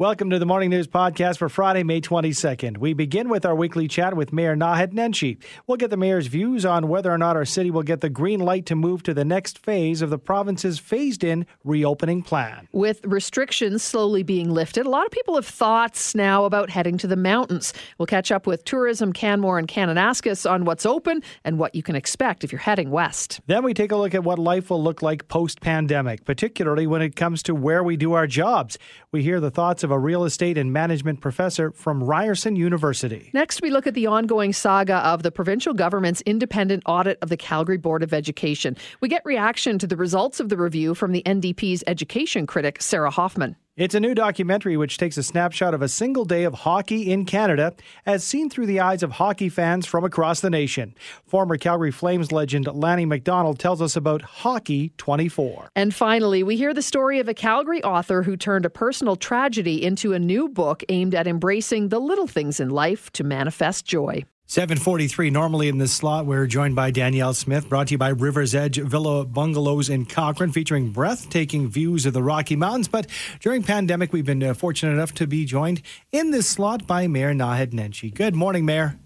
Welcome to the Morning News Podcast for Friday, May 22nd. We begin with our weekly chat with Mayor Naheed Nenshi. We'll get the mayor's views on whether or not our city will get the green light to move to the next phase of the province's phased in reopening plan. With restrictions slowly being lifted, a lot of people have thoughts now about heading to the mountains. We'll catch up with Tourism Canmore and Kananaskis on what's open and what you can expect if you're heading west. Then we take a look at what life will look like post pandemic, particularly when it comes to where we do our jobs. We hear the thoughts of of a real estate and management professor from Ryerson University. Next, we look at the ongoing saga of the provincial government's independent audit of the Calgary Board of Education. We get reaction to the results of the review from the NDP's education critic, Sarah Hoffman. It's a new documentary which takes a snapshot of a single day of hockey in Canada as seen through the eyes of hockey fans from across the nation. Former Calgary Flames legend Lanny McDonald tells us about Hockey 24. And finally, we hear the story of a Calgary author who turned a personal tragedy into a new book aimed at embracing the little things in life to manifest joy. 743 normally in this slot we're joined by danielle smith brought to you by rivers edge villa bungalows in cochrane featuring breathtaking views of the rocky mountains. But during pandemic we've been uh, fortunate enough to be joined in this slot by mayor naheed nenshi. Good morning mayor.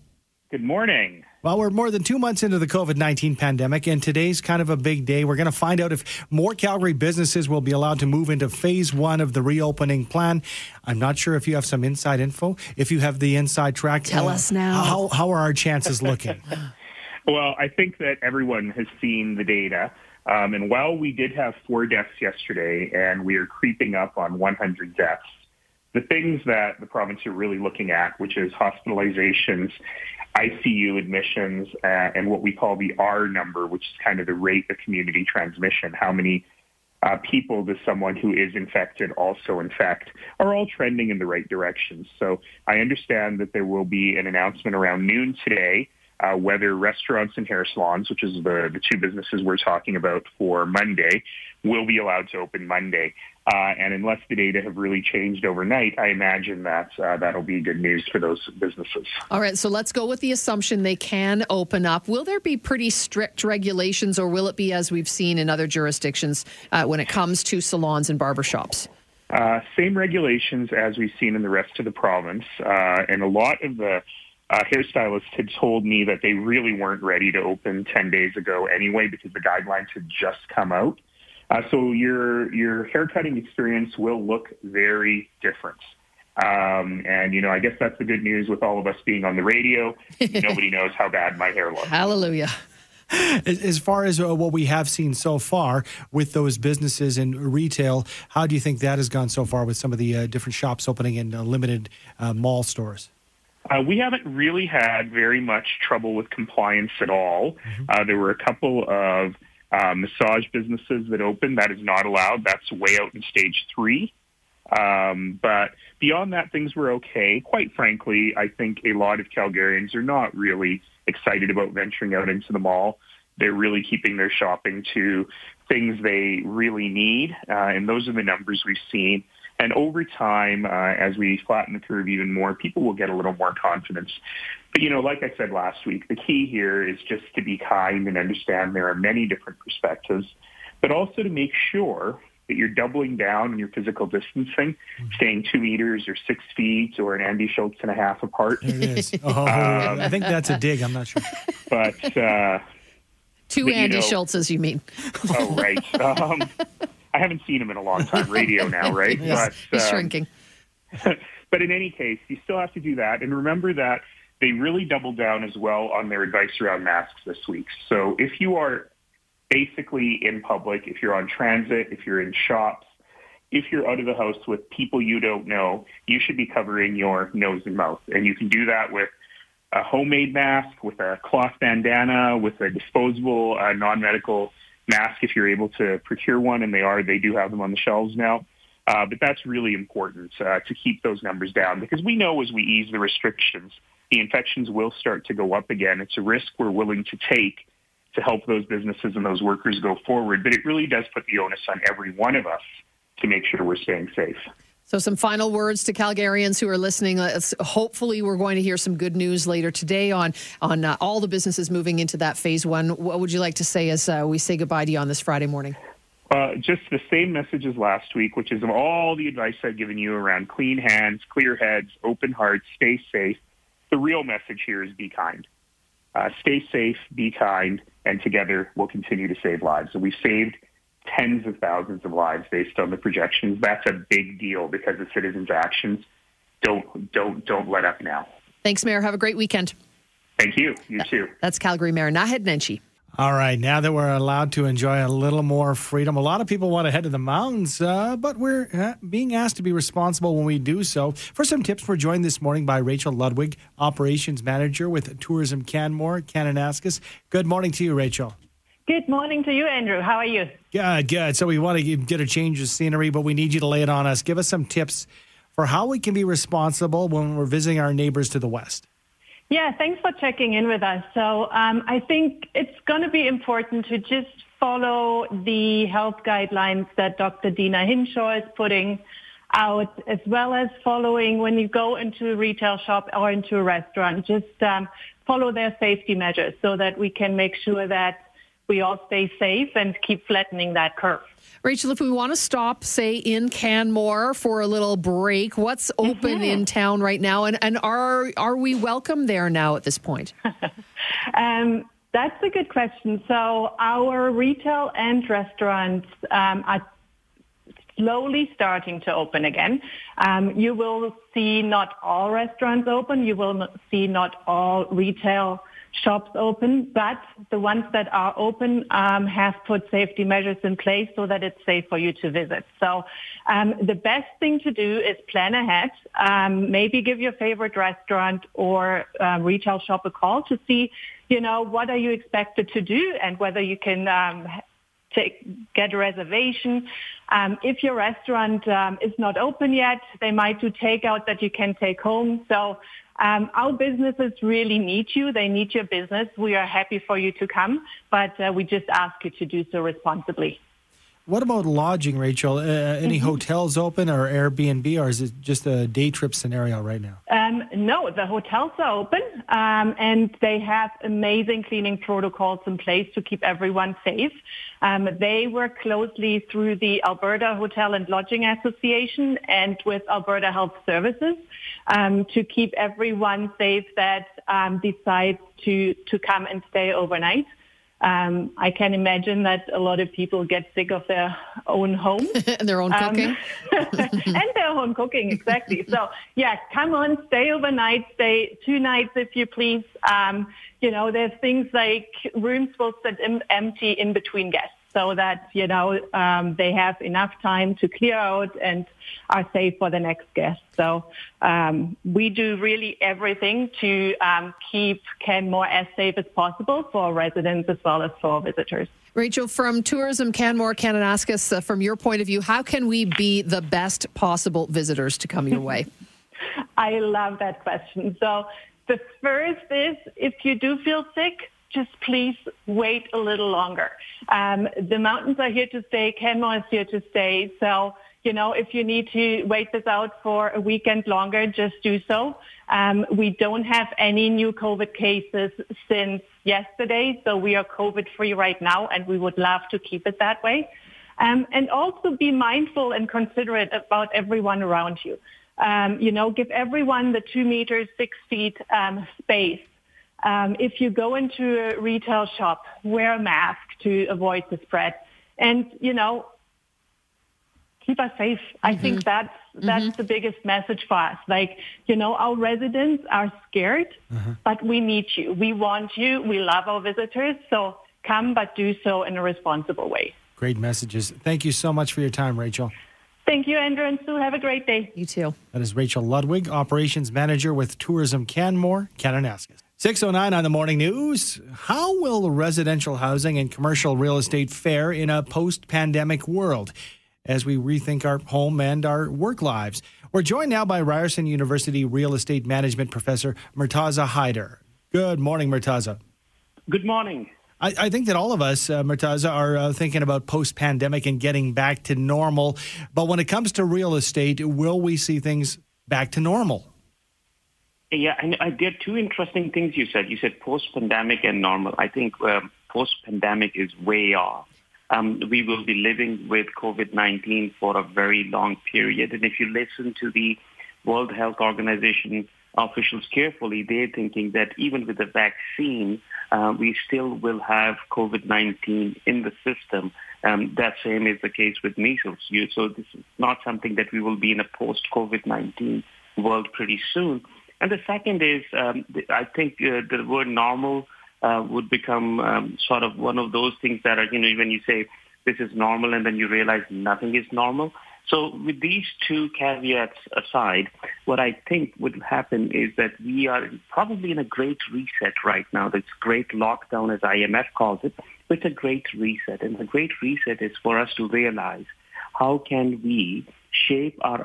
Good morning well, we're more than two months into the COVID 19 pandemic, and today's kind of a big day. We're going to find out if more Calgary businesses will be allowed to move into phase one of the reopening plan. I'm not sure if you have some inside info. If you have the inside track, tell uh, us now. How, how are our chances looking? well, I think that everyone has seen the data. Um, and while we did have four deaths yesterday and we are creeping up on 100 deaths, the things that the province are really looking at, which is hospitalizations ICU admissions uh, and what we call the R number, which is kind of the rate of community transmission. How many uh, people does someone who is infected also infect are all trending in the right direction. So I understand that there will be an announcement around noon today uh, whether restaurants and hair salons, which is the, the two businesses we're talking about for Monday, will be allowed to open Monday. Uh, and unless the data have really changed overnight, I imagine that uh, that'll be good news for those businesses. All right, so let's go with the assumption they can open up. Will there be pretty strict regulations, or will it be as we've seen in other jurisdictions uh, when it comes to salons and barbershops? Uh, same regulations as we've seen in the rest of the province, uh, and a lot of the uh, hairstylists had told me that they really weren't ready to open 10 days ago anyway because the guidelines had just come out. Uh, so your your haircutting experience will look very different. Um, and you know, I guess that's the good news with all of us being on the radio. Nobody knows how bad my hair looks. Hallelujah. As far as uh, what we have seen so far with those businesses in retail, how do you think that has gone so far with some of the uh, different shops opening in uh, limited uh, mall stores? Uh, we haven't really had very much trouble with compliance at all. Mm-hmm. Uh, there were a couple of uh, massage businesses that opened. That is not allowed. That's way out in stage three. Um, but beyond that, things were okay. Quite frankly, I think a lot of Calgarians are not really excited about venturing out into the mall. They're really keeping their shopping to things they really need, uh, and those are the numbers we've seen. And over time, uh, as we flatten the curve even more, people will get a little more confidence. But, you know, like I said last week, the key here is just to be kind and understand there are many different perspectives, but also to make sure that you're doubling down on your physical distancing, staying two meters or six feet or an Andy Schultz and a half apart. There it is. Oh, um, I think that's a dig. I'm not sure. But, uh, Two but, Andy you know, Schultzes, you mean? Oh, right. Um, I haven't seen him in a long time. Radio now, right? yes, but, he's um, shrinking. but in any case, you still have to do that, and remember that they really doubled down as well on their advice around masks this week. So if you are basically in public, if you're on transit, if you're in shops, if you're out of the house with people you don't know, you should be covering your nose and mouth. And you can do that with a homemade mask, with a cloth bandana, with a disposable uh, non-medical mask if you're able to procure one, and they are. They do have them on the shelves now. Uh, but that's really important uh, to keep those numbers down because we know as we ease the restrictions, the infections will start to go up again. It's a risk we're willing to take to help those businesses and those workers go forward. But it really does put the onus on every one of us to make sure we're staying safe. So, some final words to Calgarians who are listening. Let's, hopefully, we're going to hear some good news later today on on uh, all the businesses moving into that phase one. What would you like to say as uh, we say goodbye to you on this Friday morning? Uh, just the same message as last week, which is all the advice I've given you around clean hands, clear heads, open hearts, stay safe. The real message here is be kind. Uh, stay safe, be kind, and together we'll continue to save lives. So we've saved tens of thousands of lives based on the projections. That's a big deal because the citizens' actions. Don't don't don't let up now. Thanks, Mayor. Have a great weekend. Thank you. You too. That's Calgary Mayor Naheed Nenshi. All right, now that we're allowed to enjoy a little more freedom, a lot of people want to head to the mountains, uh, but we're uh, being asked to be responsible when we do so. For some tips, we're joined this morning by Rachel Ludwig, Operations Manager with Tourism Canmore, Kananaskis. Good morning to you, Rachel. Good morning to you, Andrew. How are you? Good, good. So we want to get a change of scenery, but we need you to lay it on us. Give us some tips for how we can be responsible when we're visiting our neighbors to the west. Yeah, thanks for checking in with us. So um, I think it's going to be important to just follow the health guidelines that Dr. Deena Hinshaw is putting out, as well as following when you go into a retail shop or into a restaurant, just um, follow their safety measures so that we can make sure that we all stay safe and keep flattening that curve. Rachel, if we want to stop, say, in Canmore for a little break, what's open mm-hmm. in town right now? And, and are, are we welcome there now at this point? um, that's a good question. So our retail and restaurants um, are slowly starting to open again. Um, you will see not all restaurants open. You will see not all retail shops open, but the ones that are open um, have put safety measures in place so that it's safe for you to visit. So um, the best thing to do is plan ahead. Um, maybe give your favorite restaurant or uh, retail shop a call to see, you know, what are you expected to do and whether you can um, take, get a reservation. Um, if your restaurant um, is not open yet, they might do takeout that you can take home. So um, our businesses really need you. They need your business. We are happy for you to come, but uh, we just ask you to do so responsibly. What about lodging, Rachel? Uh, any mm-hmm. hotels open or Airbnb, or is it just a day trip scenario right now? Um, no, the hotels are open, um, and they have amazing cleaning protocols in place to keep everyone safe. Um, they work closely through the Alberta Hotel and Lodging Association and with Alberta Health Services um, to keep everyone safe that um, decides to to come and stay overnight. Um, I can imagine that a lot of people get sick of their own home and their own um, cooking, and their own cooking exactly. so yeah, come on, stay overnight, stay two nights if you please. Um, you know, there's things like rooms will sit empty in between guests so that you know um, they have enough time to clear out and are safe for the next guest. So um, we do really everything to um, keep Canmore as safe as possible for residents as well as for visitors. Rachel, from Tourism Canmore, Kananaskis, uh, from your point of view, how can we be the best possible visitors to come your way? I love that question. So the first is if you do feel sick, just please wait a little longer. Um, the mountains are here to stay. Canmore is here to stay. So, you know, if you need to wait this out for a weekend longer, just do so. Um, we don't have any new COVID cases since yesterday, so we are COVID free right now, and we would love to keep it that way. Um, and also be mindful and considerate about everyone around you. Um, you know, give everyone the two meters, six feet um, space um, if you go into a retail shop, wear a mask to avoid the spread. And, you know, keep us safe. Mm-hmm. I think that's that's mm-hmm. the biggest message for us. Like, you know, our residents are scared, mm-hmm. but we need you. We want you. We love our visitors. So come, but do so in a responsible way. Great messages. Thank you so much for your time, Rachel. Thank you, Andrew and Sue. Have a great day. You too. That is Rachel Ludwig, Operations Manager with Tourism Canmore, Kananaskis. 609 on the morning news. How will residential housing and commercial real estate fare in a post pandemic world as we rethink our home and our work lives? We're joined now by Ryerson University real estate management professor Murtaza Haider. Good morning, Murtaza. Good morning. I, I think that all of us, uh, Murtaza, are uh, thinking about post pandemic and getting back to normal. But when it comes to real estate, will we see things back to normal? Yeah, and I, there are two interesting things you said. You said post-pandemic and normal. I think um, post-pandemic is way off. um, we will be living with COVID-19 for a very long period. And if you listen to the World Health Organization officials carefully, they're thinking that even with the vaccine, uh, we still will have COVID-19 in the system. Um, that same is the case with measles. You, so this is not something that we will be in a post-COVID-19 world pretty soon. And the second is, um, I think uh, the word normal uh, would become um, sort of one of those things that are, you know, when you say this is normal and then you realize nothing is normal. So with these two caveats aside, what I think would happen is that we are probably in a great reset right now. This great lockdown, as IMF calls it, it's a great reset. And the great reset is for us to realize how can we shape our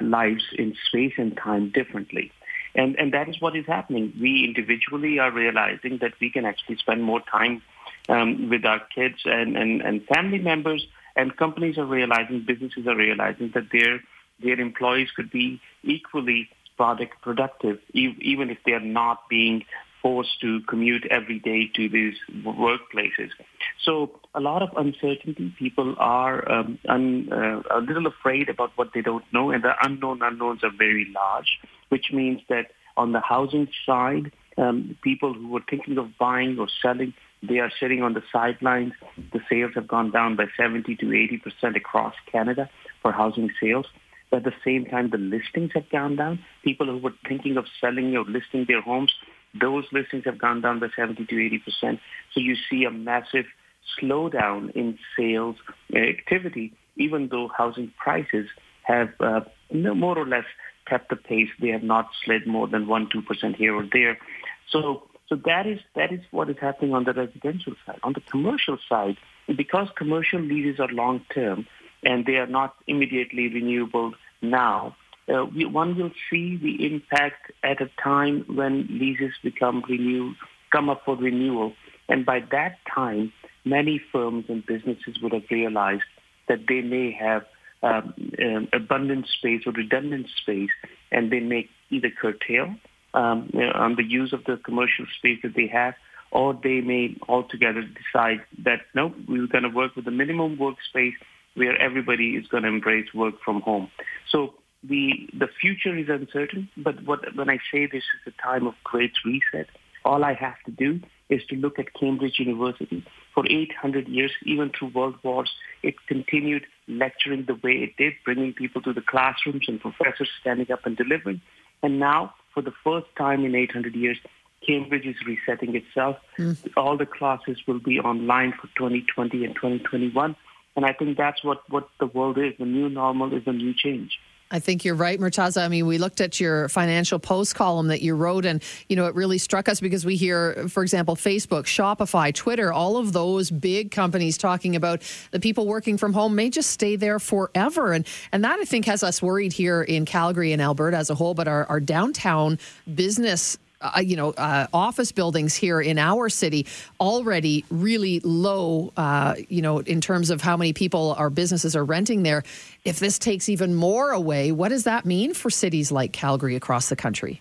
lives in space and time differently. And, and that is what is happening. We individually are realizing that we can actually spend more time um, with our kids and, and, and family members and companies are realizing, businesses are realizing that their their employees could be equally product productive, even if they are not being forced to commute every day to these workplaces. So a lot of uncertainty. People are um, un, uh, a little afraid about what they don't know, and the unknown unknowns are very large, which means that on the housing side, um, people who were thinking of buying or selling they are sitting on the sidelines. The sales have gone down by 70 to 80 percent across Canada for housing sales. But at the same time, the listings have gone down. People who were thinking of selling or listing their homes, those listings have gone down by 70 to 80 percent. So you see a massive slowdown in sales activity, even though housing prices have uh, more or less kept the pace. They have not slid more than 1-2% here or there. So so that is that is what is happening on the residential side. On the commercial side, because commercial leases are long term and they are not immediately renewable now, uh, we, one will see the impact at a time when leases become renewed, come up for renewal, and by that time, many firms and businesses would have realized that they may have um, um, abundant space or redundant space, and they may either curtail um, on the use of the commercial space that they have, or they may altogether decide that no, we're going to work with a minimum workspace where everybody is going to embrace work from home. So the the future is uncertain, but what, when I say this is a time of great reset, all I have to do is to look at Cambridge University. For 800 years, even through world wars, it continued lecturing the way it did, bringing people to the classrooms and professors standing up and delivering. And now for the first time in 800 years, Cambridge is resetting itself. Mm. All the classes will be online for 2020 and 2021. And I think that's what, what the world is. The new normal is a new change. I think you're right, Murtaza. I mean, we looked at your financial post column that you wrote, and you know, it really struck us because we hear, for example, Facebook, Shopify, Twitter, all of those big companies talking about the people working from home may just stay there forever, and and that I think has us worried here in Calgary and Alberta as a whole. But our, our downtown business uh, you know, uh, office buildings here in our city already really low, uh, you know, in terms of how many people our businesses are renting there. If this takes even more away, what does that mean for cities like Calgary across the country?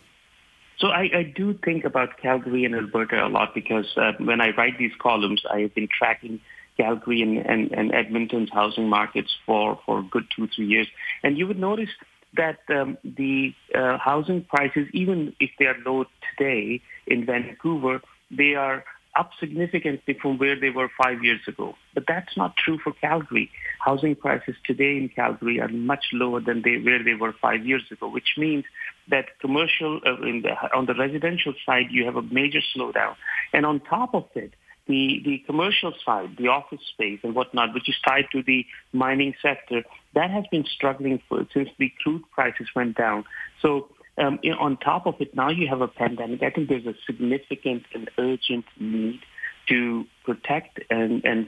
So I, I do think about Calgary and Alberta a lot because uh, when I write these columns, I have been tracking Calgary and, and, and Edmonton's housing markets for, for good two, three years. And you would notice that um, the uh, housing prices, even if they are low today in Vancouver, they are up significantly from where they were five years ago. But that's not true for Calgary. Housing prices today in Calgary are much lower than they where they were five years ago, which means that commercial uh, the, on the residential side you have a major slowdown, and on top of it, the, the commercial side, the office space and whatnot, which is tied to the mining sector, that has been struggling for, since the crude prices went down. So um, on top of it, now you have a pandemic. I think there's a significant and urgent need to protect and, and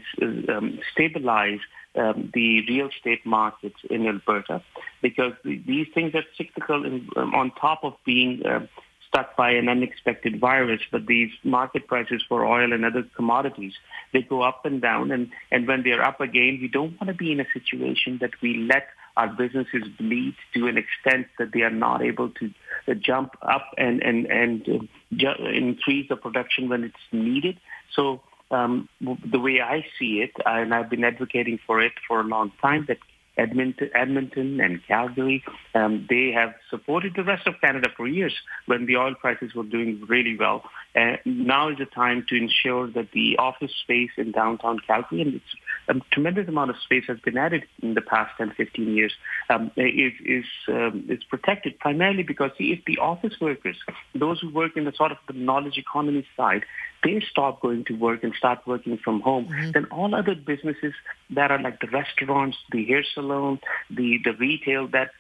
um, stabilize um, the real estate markets in Alberta because these things are cyclical and um, on top of being uh, stuck by an unexpected virus, but these market prices for oil and other commodities, they go up and down. And, and when they're up again, we don't want to be in a situation that we let our businesses bleed to an extent that they are not able to uh, jump up and, and, and uh, ju- increase the production when it's needed. So um, the way I see it, and I've been advocating for it for a long time, that Edmonton, Edmonton and Calgary, um, they have supported the rest of Canada for years when the oil prices were doing really well. Uh, now is the time to ensure that the office space in downtown Calgary, and it's a tremendous amount of space has been added in the past 10, 15 years, um, is, is, um, is protected primarily because if the office workers, those who work in the sort of the knowledge economy side, they stop going to work and start working from home, mm-hmm. then all other businesses that are like the restaurants, the hair salon, the, the retail that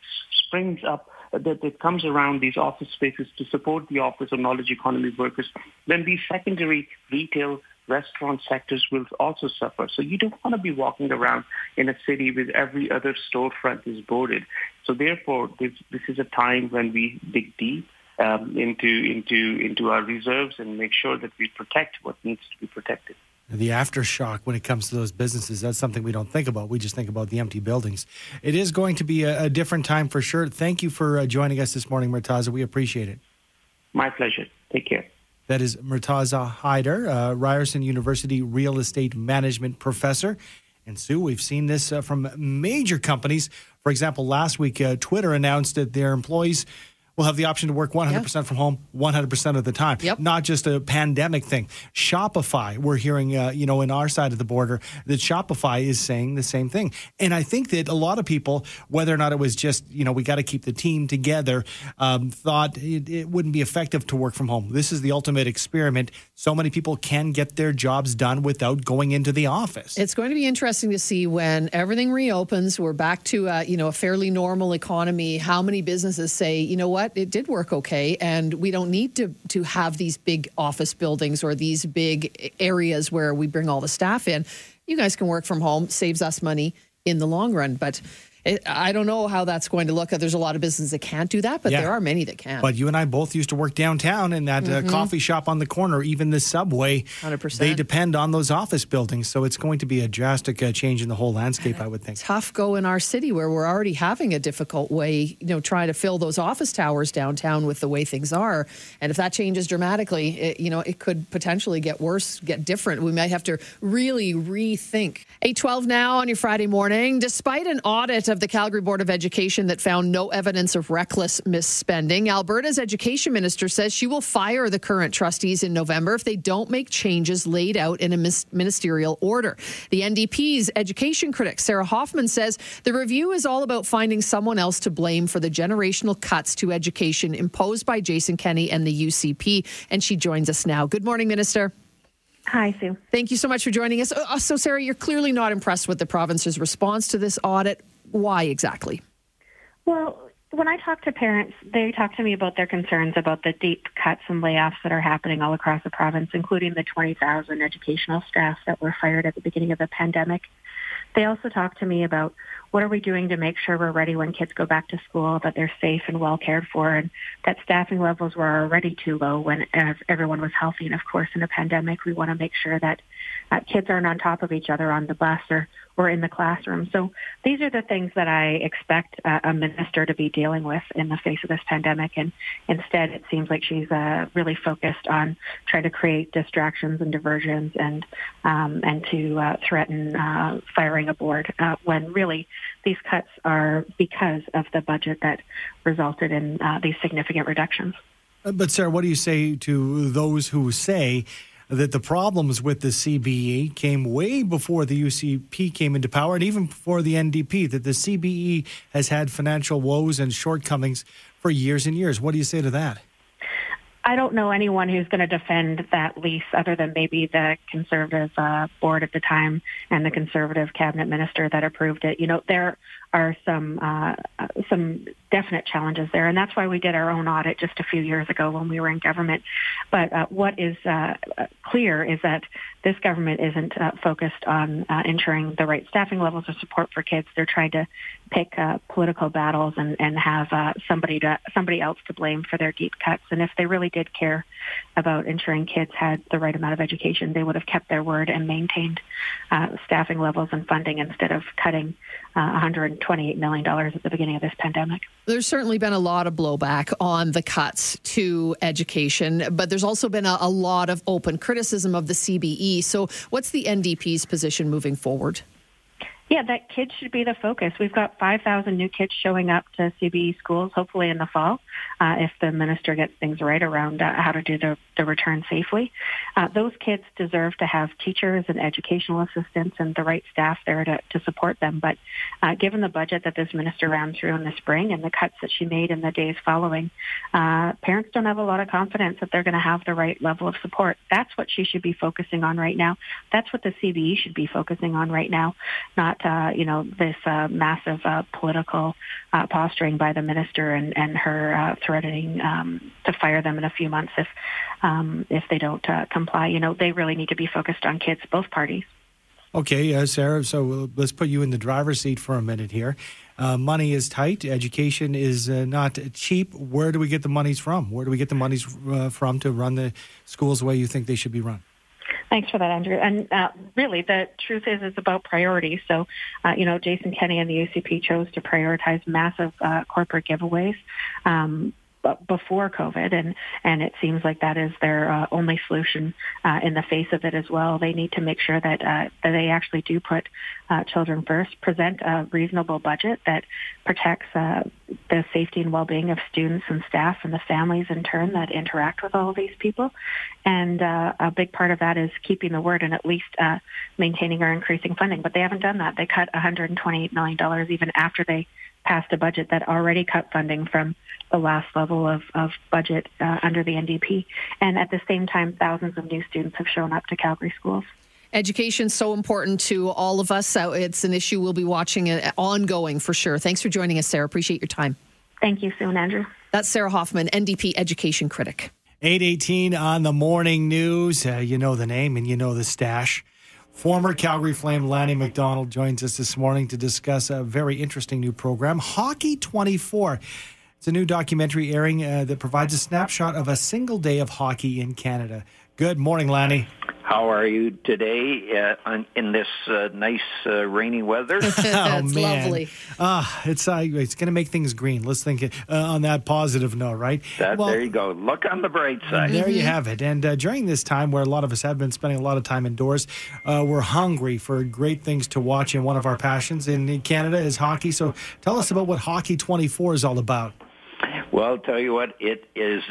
springs up that, that comes around these office spaces to support the office of knowledge economy workers, then these secondary retail restaurant sectors will also suffer. So you don't want to be walking around in a city with every other storefront is boarded. So therefore, this, this is a time when we dig deep um, into into into our reserves and make sure that we protect what needs to be protected. The aftershock when it comes to those businesses, that's something we don't think about. We just think about the empty buildings. It is going to be a, a different time for sure. Thank you for uh, joining us this morning, Murtaza. We appreciate it. My pleasure. Take care. That is Murtaza Haider, uh, Ryerson University real estate management professor. And Sue, we've seen this uh, from major companies. For example, last week, uh, Twitter announced that their employees will have the option to work 100% yeah. from home 100% of the time. Yep. Not just a pandemic thing. Shopify, we're hearing, uh, you know, in our side of the border, that Shopify is saying the same thing. And I think that a lot of people, whether or not it was just, you know, we got to keep the team together, um, thought it, it wouldn't be effective to work from home. This is the ultimate experiment. So many people can get their jobs done without going into the office. It's going to be interesting to see when everything reopens, we're back to, uh, you know, a fairly normal economy, how many businesses say, you know what, it did work okay, and we don't need to to have these big office buildings or these big areas where we bring all the staff in. You guys can work from home, saves us money in the long run, but I don't know how that's going to look. There's a lot of businesses that can't do that, but yeah. there are many that can. But you and I both used to work downtown in that uh, mm-hmm. uh, coffee shop on the corner, even the subway. 100%. They depend on those office buildings. So it's going to be a drastic uh, change in the whole landscape, I would think. Tough go in our city where we're already having a difficult way, you know, trying to fill those office towers downtown with the way things are. And if that changes dramatically, it, you know, it could potentially get worse, get different. We might have to really rethink. 812 now on your Friday morning. Despite an audit of the Calgary Board of Education that found no evidence of reckless misspending. Alberta's education minister says she will fire the current trustees in November if they don't make changes laid out in a ministerial order. The NDP's education critic, Sarah Hoffman, says the review is all about finding someone else to blame for the generational cuts to education imposed by Jason Kenney and the UCP. And she joins us now. Good morning, Minister. Hi, Sue. Thank you so much for joining us. Uh, so, Sarah, you're clearly not impressed with the province's response to this audit. Why exactly? Well, when I talk to parents, they talk to me about their concerns about the deep cuts and layoffs that are happening all across the province, including the 20,000 educational staff that were fired at the beginning of the pandemic. They also talk to me about what are we doing to make sure we're ready when kids go back to school, that they're safe and well cared for, and that staffing levels were already too low when everyone was healthy. And of course, in a pandemic, we want to make sure that uh, kids aren't on top of each other on the bus or, or in the classroom. So these are the things that I expect uh, a minister to be dealing with in the face of this pandemic. And instead, it seems like she's uh, really focused on trying to create distractions and diversions and um, and to uh, threaten uh, firing a board uh, when really these cuts are because of the budget that resulted in these significant reductions. But Sarah, what do you say to those who say that the problems with the CBE came way before the UCP came into power and even before the NDP, that the CBE has had financial woes and shortcomings for years and years. What do you say to that? I don't know anyone who's going to defend that lease other than maybe the conservative uh, board at the time and the conservative cabinet minister that approved it. You know, there are some uh, some definite challenges there, and that's why we did our own audit just a few years ago when we were in government. But uh, what is uh, clear is that this government isn't uh, focused on uh, ensuring the right staffing levels of support for kids. They're trying to pick uh, political battles and and have somebody to somebody else to blame for their deep cuts. And if they really did care about ensuring kids had the right amount of education, they would have kept their word and maintained uh, staffing levels and funding instead of cutting uh, $128 million at the beginning of this pandemic. There's certainly been a lot of blowback on the cuts to education, but there's also been a, a lot of open criticism of the CBE. So, what's the NDP's position moving forward? Yeah, that kids should be the focus. We've got 5,000 new kids showing up to CBE schools, hopefully in the fall, uh, if the minister gets things right around uh, how to do the, the return safely. Uh, those kids deserve to have teachers and educational assistants and the right staff there to, to support them. But uh, given the budget that this minister ran through in the spring and the cuts that she made in the days following, uh, parents don't have a lot of confidence that they're going to have the right level of support. That's what she should be focusing on right now. That's what the CBE should be focusing on right now, not uh, you know, this uh, massive uh, political uh, posturing by the minister and, and her uh, threatening um, to fire them in a few months if um, if they don't uh, comply. You know, they really need to be focused on kids, both parties. Okay, uh, Sarah. So let's put you in the driver's seat for a minute here. Uh, money is tight. Education is uh, not cheap. Where do we get the monies from? Where do we get the monies uh, from to run the schools the way you think they should be run? Thanks for that, Andrew. And uh, really, the truth is, it's about priorities. So, uh, you know, Jason Kenney and the UCP chose to prioritize massive uh, corporate giveaways. Um, before COVID, and and it seems like that is their uh, only solution uh, in the face of it as well. They need to make sure that uh, that they actually do put uh, children first, present a reasonable budget that protects uh, the safety and well-being of students and staff and the families in turn that interact with all of these people. And uh, a big part of that is keeping the word and at least maintaining or increasing funding. But they haven't done that. They cut 128 million dollars even after they passed a budget that already cut funding from the last level of, of budget uh, under the NDP. And at the same time, thousands of new students have shown up to Calgary schools. Education so important to all of us. So it's an issue we'll be watching uh, ongoing for sure. Thanks for joining us, Sarah. Appreciate your time. Thank you, Sue and Andrew. That's Sarah Hoffman, NDP education critic. 818 on the morning news. Uh, you know the name and you know the stash. Former Calgary Flame Lanny McDonald joins us this morning to discuss a very interesting new program, Hockey 24. It's a new documentary airing uh, that provides a snapshot of a single day of hockey in Canada. Good morning, Lanny. How are you today uh, in this uh, nice uh, rainy weather? oh man, lovely. Ah, it's uh, it's going to make things green. Let's think uh, on that positive note, right? That, well, there you go. Look on the bright side. There mm-hmm. you have it. And uh, during this time, where a lot of us have been spending a lot of time indoors, we're hungry for great things to watch. And one of our passions in Canada is hockey. So tell us about what Hockey 24 is all about. Well, I'll tell you what, it is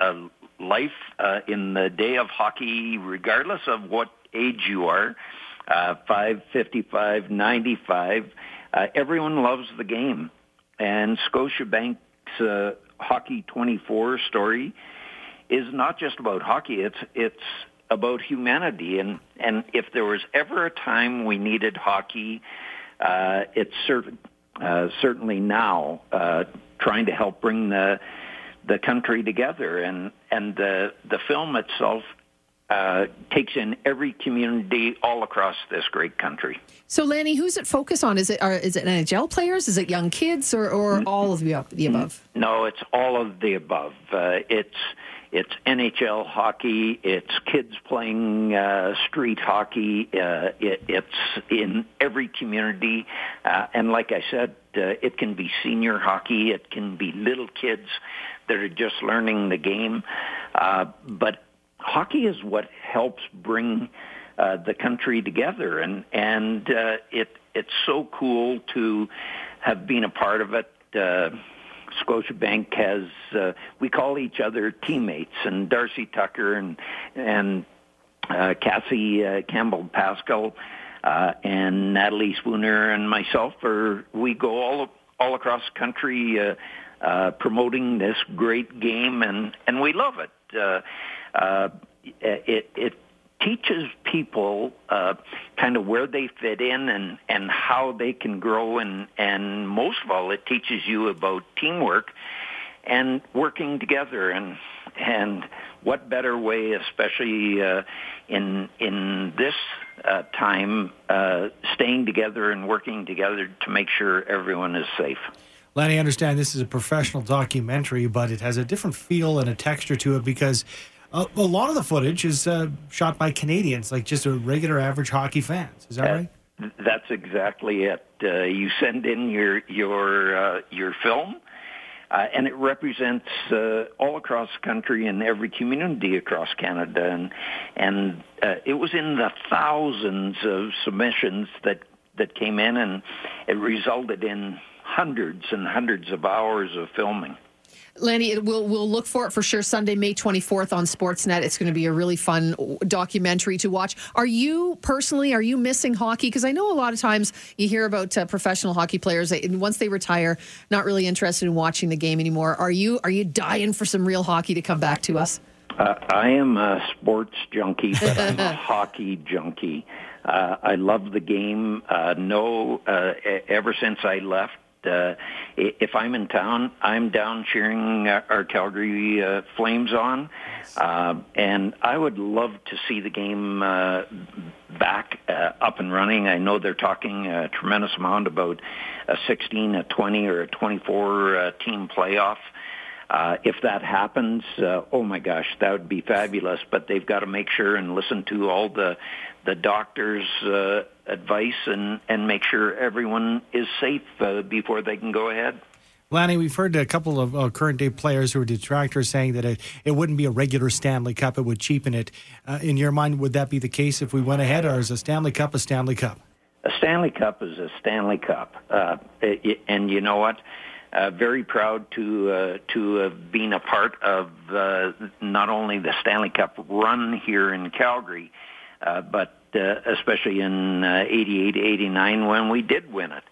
a life uh, in the day of hockey, regardless of what age you are, uh, 5, 55, 95, uh, everyone loves the game. And Scotiabank's uh, Hockey 24 story is not just about hockey, it's, it's about humanity. And, and if there was ever a time we needed hockey, uh, it's cer- uh, certainly now uh, trying to help bring the the country together. And and the the film itself uh, takes in every community all across this great country. So, Lanny, who's it focus on? Is it are, is it NHL players? Is it young kids, or, or all of the, the above? No, it's all of the above. Uh, it's it's NHL hockey. It's kids playing uh, street hockey. Uh, it, it's in every community, uh, and like I said, uh, it can be senior hockey. It can be little kids that are just learning the game. Uh, but hockey is what helps bring uh, the country together, and and uh, it it's so cool to have been a part of it. Uh, Scotiabank has uh, we call each other teammates, and Darcy Tucker and and uh, Cassie uh, Campbell Pascall uh, and Natalie Spooner and myself are we go all all across the country uh, uh, promoting this great game, and and we love it. Uh, uh, it it teaches people uh, kind of where they fit in and and how they can grow, and and most of all, it teaches you about teamwork and working together and and what better way especially uh, in in this uh, time uh, staying together and working together to make sure everyone is safe Lanny, I understand this is a professional documentary, but it has a different feel and a texture to it because a, a lot of the footage is uh, shot by Canadians, like just a regular average hockey fans. Is that Uh, right? That's exactly it. Uh, you send in your your uh, your film, uh, and it represents uh, all across the country and every community across Canada, and and uh, it was in the thousands of submissions that that came in, and it resulted in hundreds and hundreds of hours of filming. Lanny, we'll we'll look for it for sure. Sunday, May twenty fourth on Sportsnet. It's going to be a really fun documentary to watch. Are you personally are you missing hockey? Because I know a lot of times you hear about uh, professional hockey players and once they retire, not really interested in watching the game anymore. Are you are you dying for some real hockey to come back to us? Uh, I am a sports junkie, but I'm a hockey junkie. Uh, I love the game. Uh, no, uh, ever since I left, uh, if I'm in town, I'm down cheering uh, our Calgary uh, Flames on, uh, and I would love to see the game uh, back uh, up and running. I know they're talking a tremendous amount about a 16, a 20, or a 24 uh, team playoff. Uh, if that happens, uh, oh my gosh, that would be fabulous. But they've got to make sure and listen to all the the doctors' uh, advice and and make sure everyone is safe uh, before they can go ahead. Lanny, we've heard a couple of uh, current day players who are detractors saying that it, it wouldn't be a regular Stanley Cup, it would cheapen it. Uh, in your mind, would that be the case if we went ahead, or is a Stanley Cup a Stanley Cup? A Stanley Cup is a Stanley Cup, uh, it, and you know what? Uh, very proud to uh, to have been a part of uh, not only the Stanley Cup run here in Calgary, uh, but uh, especially in uh, 88, 89 when we did win it.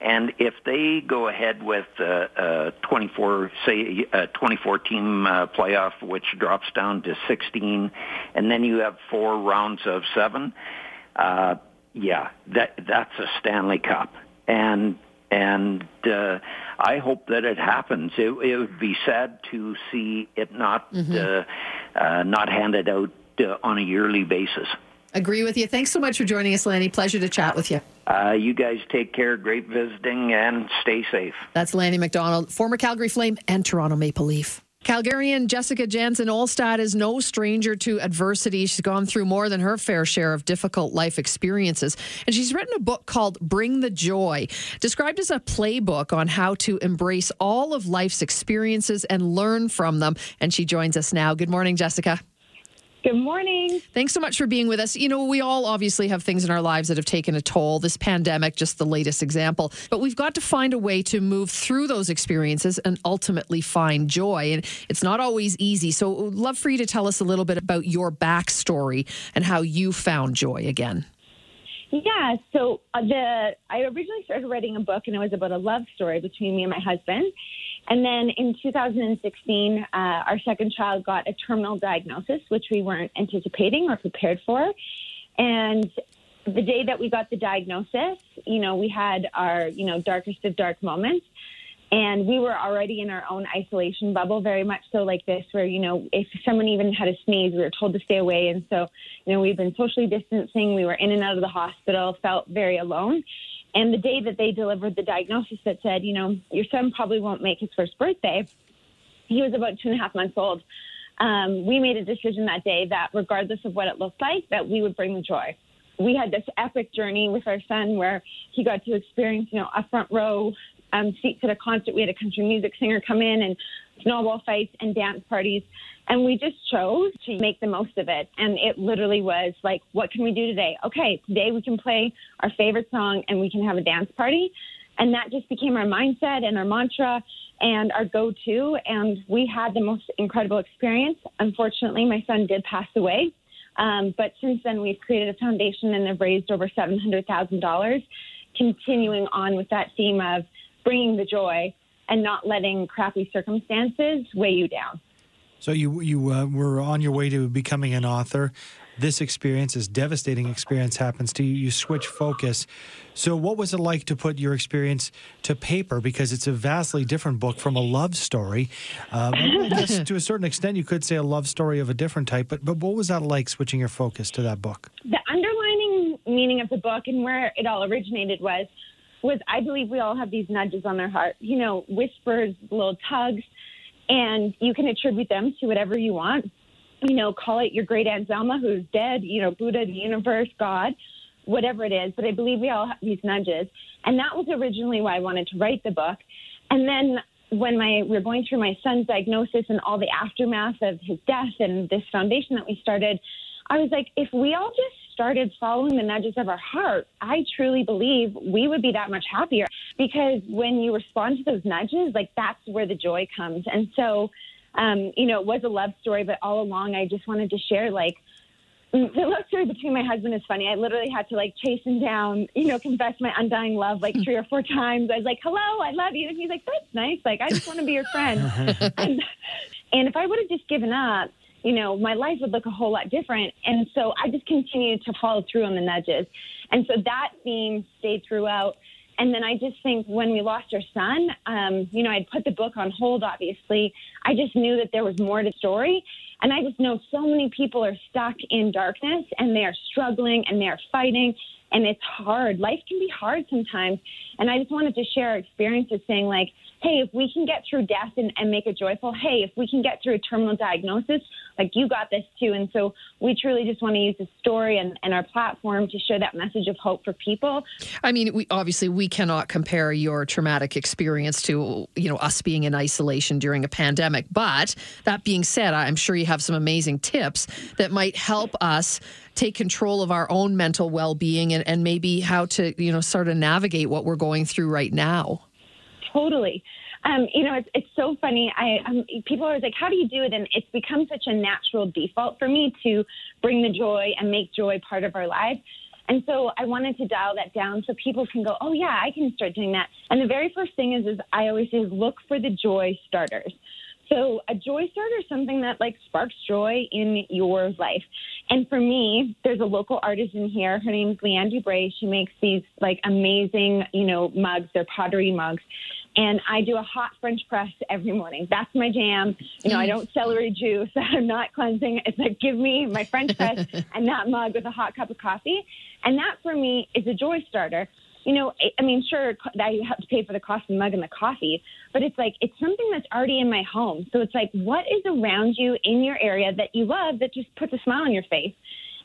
And if they go ahead with uh, uh, 24, say, a 24 team uh, playoff, which drops down to 16, and then you have four rounds of seven, uh, yeah, that that's a Stanley Cup, and and uh, I hope that it happens. It, it would be sad to see it not uh, uh, not handed out uh, on a yearly basis. Agree with you. Thanks so much for joining us, Lanny. Pleasure to chat with you. Uh, you guys take care. Great visiting and stay safe. That's Lanny McDonald, former Calgary Flame and Toronto Maple Leaf. Calgarian Jessica Jansen Olstad is no stranger to adversity. She's gone through more than her fair share of difficult life experiences. And she's written a book called Bring the Joy, described as a playbook on how to embrace all of life's experiences and learn from them. And she joins us now. Good morning, Jessica. Good morning. Thanks so much for being with us. You know, we all obviously have things in our lives that have taken a toll. This pandemic, just the latest example. But we've got to find a way to move through those experiences and ultimately find joy. And it's not always easy. So, I'd love for you to tell us a little bit about your backstory and how you found joy again. Yeah, so uh, the I originally started writing a book, and it was about a love story between me and my husband. And then in 2016, uh, our second child got a terminal diagnosis, which we weren't anticipating or prepared for. And the day that we got the diagnosis, you know, we had our, you know, darkest of dark moments. And we were already in our own isolation bubble, very much so like this, where, you know, if someone even had a sneeze, we were told to stay away. And so, you know, we've been socially distancing. We were in and out of the hospital, felt very alone. And the day that they delivered the diagnosis that said, you know, your son probably won't make his first birthday, he was about two and a half months old. Um, we made a decision that day that regardless of what it looked like, that we would bring the joy. We had this epic journey with our son where he got to experience, you know, a front row um, seats at a concert. We had a country music singer come in and snowball fights and dance parties. And we just chose to make the most of it. And it literally was like, what can we do today? Okay, today we can play our favorite song and we can have a dance party. And that just became our mindset and our mantra and our go to. And we had the most incredible experience. Unfortunately, my son did pass away. Um, but since then, we've created a foundation and have raised over $700,000, continuing on with that theme of bringing the joy and not letting crappy circumstances weigh you down. So you you uh, were on your way to becoming an author. This experience, this devastating experience, happens to you. You switch focus. So, what was it like to put your experience to paper? Because it's a vastly different book from a love story. Uh, to a certain extent, you could say a love story of a different type. But but what was that like switching your focus to that book? The underlining meaning of the book and where it all originated was was I believe we all have these nudges on our heart, you know, whispers, little tugs, and you can attribute them to whatever you want. you know, call it your great Aunt Zelma who's dead, you know, Buddha, the universe, God, whatever it is. But I believe we all have these nudges. And that was originally why I wanted to write the book. And then when my we were going through my son's diagnosis and all the aftermath of his death and this foundation that we started, I was like, if we all just started following the nudges of our heart, I truly believe we would be that much happier. Because when you respond to those nudges, like that's where the joy comes. And so, um, you know, it was a love story, but all along I just wanted to share like the love story between my husband is funny. I literally had to like chase him down, you know, confess my undying love like three or four times. I was like, "Hello, I love you," and he's like, "That's nice. Like, I just want to be your friend." and, and if I would have just given up, you know, my life would look a whole lot different. And so I just continued to follow through on the nudges. And so that theme stayed throughout. And then I just think when we lost our son, um, you know, I'd put the book on hold, obviously. I just knew that there was more to the story. And I just know so many people are stuck in darkness and they are struggling and they are fighting and it's hard. Life can be hard sometimes. And I just wanted to share our experiences saying, like, hey, if we can get through death and, and make it joyful, hey, if we can get through a terminal diagnosis, like you got this too. And so we truly just want to use the story and, and our platform to share that message of hope for people. I mean, we obviously we cannot compare your traumatic experience to, you know, us being in isolation during a pandemic. But that being said, I'm sure you have some amazing tips that might help us take control of our own mental well-being and, and maybe how to, you know, sort of navigate what we're going through right now. Totally. Um, you know, it's, it's so funny. I um, people are always like, "How do you do it?" And it's become such a natural default for me to bring the joy and make joy part of our lives. And so I wanted to dial that down so people can go, "Oh yeah, I can start doing that." And the very first thing is, is I always say, look for the joy starters. So a joy starter is something that like sparks joy in your life. And for me, there's a local artist in here. Her name is Leanne Dubray. She makes these like amazing, you know, mugs. They're pottery mugs. And I do a hot French press every morning. That's my jam. You know, I don't celery juice. I'm not cleansing. It's like give me my French press and that mug with a hot cup of coffee. And that for me is a joy starter you know, I I mean, sure, I have to pay for the cost of the mug and the coffee, but it's like it's something that's already in my home. So it's like, what is around you in your area that you love that just puts a smile on your face?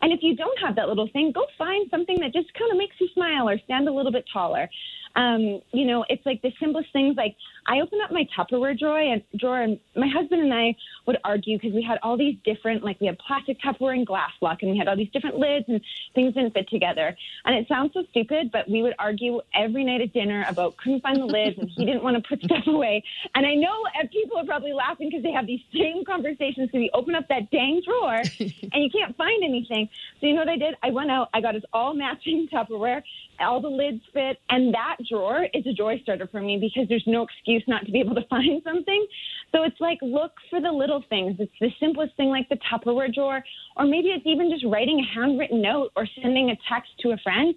And if you don't have that little thing, go find something that just kind of makes you smile or stand a little bit taller. Um, you know, it's like the simplest things. Like I open up my Tupperware drawer and drawer, and my husband and I would argue because we had all these different, like we had plastic Tupperware and Glasslock, and we had all these different lids, and things didn't fit together. And it sounds so stupid, but we would argue every night at dinner about couldn't find the lids, and he didn't want to put stuff away. And I know people are probably laughing because they have these same conversations. So we open up that dang drawer, and you can't find anything. So you know what I did? I went out, I got us all matching Tupperware, all the lids fit, and that drawer is a joy starter for me because there's no excuse not to be able to find something. So it's like look for the little things. It's the simplest thing like the Tupperware drawer, or maybe it's even just writing a handwritten note or sending a text to a friend.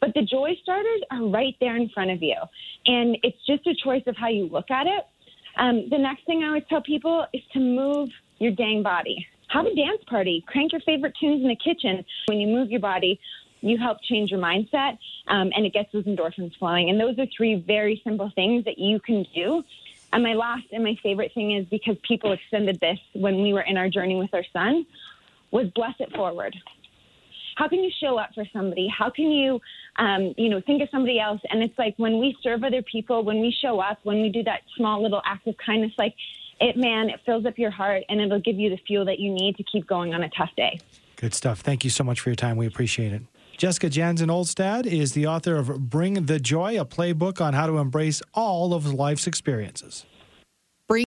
But the joy starters are right there in front of you. And it's just a choice of how you look at it. Um, the next thing I always tell people is to move your dang body. Have a dance party. Crank your favorite tunes in the kitchen. When you move your body, you help change your mindset um, and it gets those endorphins flowing. And those are three very simple things that you can do. And my last and my favorite thing is because people extended this when we were in our journey with our son was bless it forward. How can you show up for somebody? How can you, um, you know, think of somebody else? And it's like when we serve other people, when we show up, when we do that small little act of kindness, like it, man, it fills up your heart and it'll give you the fuel that you need to keep going on a tough day. Good stuff. Thank you so much for your time. We appreciate it. Jessica Janzen Olstad is the author of Bring the Joy, a playbook on how to embrace all of life's experiences.